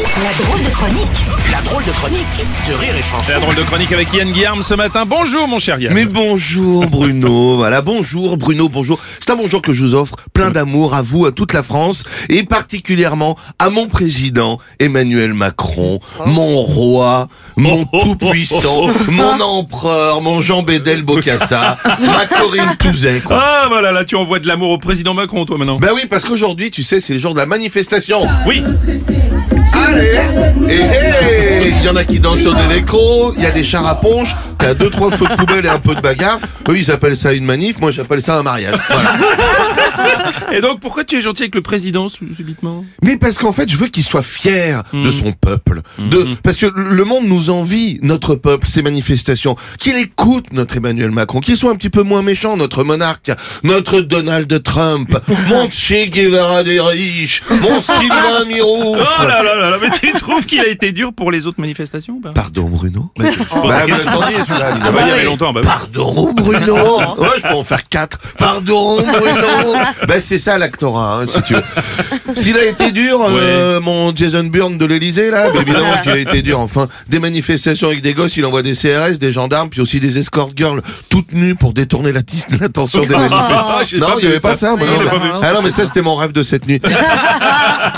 La drôle de chronique La drôle de chronique de Rire et Chanson. La drôle de chronique avec Yann Guillaume ce matin. Bonjour mon cher Yann. Mais bonjour Bruno, voilà, bonjour Bruno, bonjour. C'est un bonjour que je vous offre, plein d'amour à vous, à toute la France, et particulièrement à mon président Emmanuel Macron, mon roi, mon tout-puissant, mon empereur, mon Jean Bédel Bocassa, ma Corinne Touzet, quoi. Ah voilà, là tu envoies de l'amour au président Macron toi maintenant. Ben oui, parce qu'aujourd'hui, tu sais, c'est le jour de la manifestation. Oui. Allez. Et Il y en a qui dansent sur l'électro, il y a des chars à ponche, t'as deux, trois feux de poubelle et un peu de bagarre. Eux, ils appellent ça une manif, moi j'appelle ça un mariage. Voilà. Et donc pourquoi tu es gentil avec le président subitement? Mais parce qu'en fait, je veux qu'il soit fier de son peuple. De, parce que le monde nous envie, notre peuple, ces manifestations. Qu'il écoute notre Emmanuel Macron, qu'il soit un petit peu moins méchant, notre monarque, notre Donald Trump, mon Che Guevara des riches, mon Sylvain Mirouf. Oh là là là mais tu trouves qu'il a été dur pour les autres manifestations ou pas? Pardon Bruno? Bah, je- je Bah, celui-là, Ah évidemment. bah, il y avait longtemps, bah oui. Pardon Bruno Ouais, je peux en faire quatre. Pardon Bruno Ben c'est ça l'actorat, hein, si tu veux. S'il a été dur, euh, mon Jason Bourne de l'Elysée là, évidemment qu'il a été dur. Enfin, des manifestations avec des gosses, il envoie des CRS, des gendarmes, puis aussi des escort girls toutes nues pour détourner l'attention des manifestants. j'ai non, il n'y avait pas ça. moi, Non. Ah non, mais ça c'était mon rêve de cette nuit.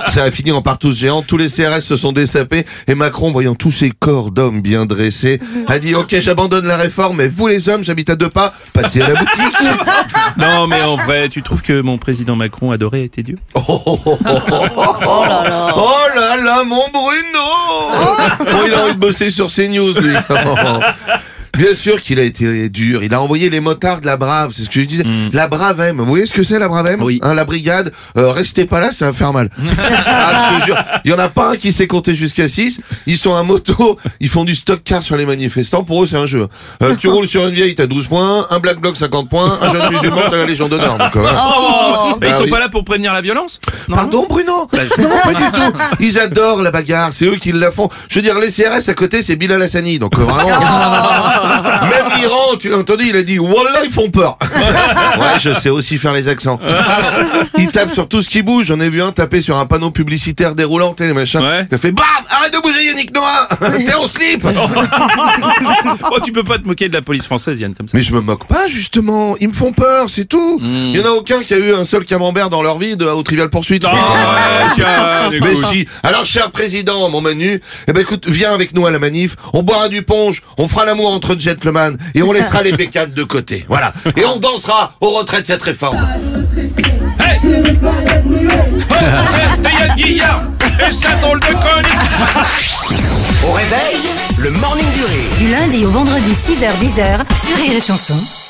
Ça a fini en partouze géante, tous les CRS se sont dessapés. Et Macron, voyant tous ces corps d'hommes bien dressés, a dit ok j'abandonne la réforme, mais vous les hommes, j'habite à deux pas, passez à la boutique. Non mais en vrai, tu trouves que mon président Macron adoré était dur Oh, oh, oh, oh, oh, oh là là. Oh là là, mon Bruno. Oh, il a envie de bosser sur CNews, lui Bien sûr qu'il a été dur. Il a envoyé les motards de la Brave. C'est ce que je disais. La Brave M. Vous voyez ce que c'est la Brave M Oui. Hein, La brigade. Euh, restez pas là, ça va faire mal. ah, je te jure. Il y en a pas un qui sait compter jusqu'à 6. Ils sont à moto. Ils font du stock car sur les manifestants. Pour eux, c'est un jeu. Euh, tu roules sur une vieille, t'as 12 points. Un black bloc, 50 points. Un jeune musulman, t'as la Légion d'honneur. Donc, voilà. Bah, Ils Ah sont oui. pas là pour prévenir la violence? Non Pardon Bruno? Bah, je- Non, pas du tout. Ils adorent la bagarre, c'est eux qui la font. Je veux dire, les CRS à côté, c'est Bilal Hassani, donc euh, vraiment. Même l'Iran, tu l'as entendu, il a dit Wallah, ils font peur. ouais, je sais aussi faire les accents. Ils tapent sur tout ce qui bouge. J'en ai vu un taper sur un panneau publicitaire déroulant, les machins. Ouais. Il a fait BAM Arrête de bouger, Yannick Noah T'es en slip Oh, tu peux pas te moquer de la police française Yann comme ça. Mais je me moque pas, justement. Ils me font peur, c'est tout. Il y en a aucun qui a eu un seul camembert dans leur vie de, au Trivial Poursuite. Ah, ouais, tiens, Mais si. Alors, cher président, mon Manu, eh ben écoute, viens avec nous à la manif. On boira du punch, on fera l'amour entre gentlemen et on laissera les bécanes de côté. Voilà. Et on dansera au retrait de cette réforme. Hey c'est Yann Guillaume et sa drôle de chronique Au réveil, le morning du rire. Du lundi au vendredi 6h10 sur Rire et Chanson.